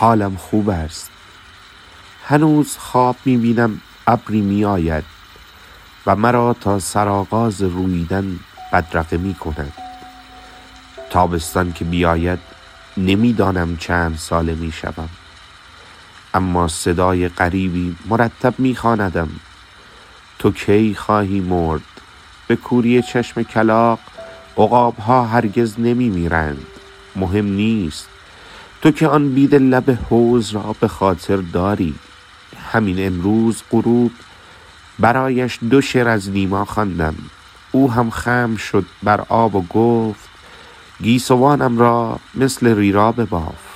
حالم خوب است. هنوز خواب می بینم ابری می آید و مرا تا سرآغاز رویدن بدرقه می کند تابستان که بیاید نمی‌دانم چند ساله می شوم اما صدای غریبی مرتب می خواندم تو کی خواهی مرد؟ به کوری چشم کلاق عقاب ها هرگز نمی میرند مهم نیست. تو که آن بید لب حوز را به خاطر داری. همین امروز غروب برایش دو شعر از نیما خواندم. او هم خم شد بر آب و گفت گیسوانم را مثل ریرا بباف.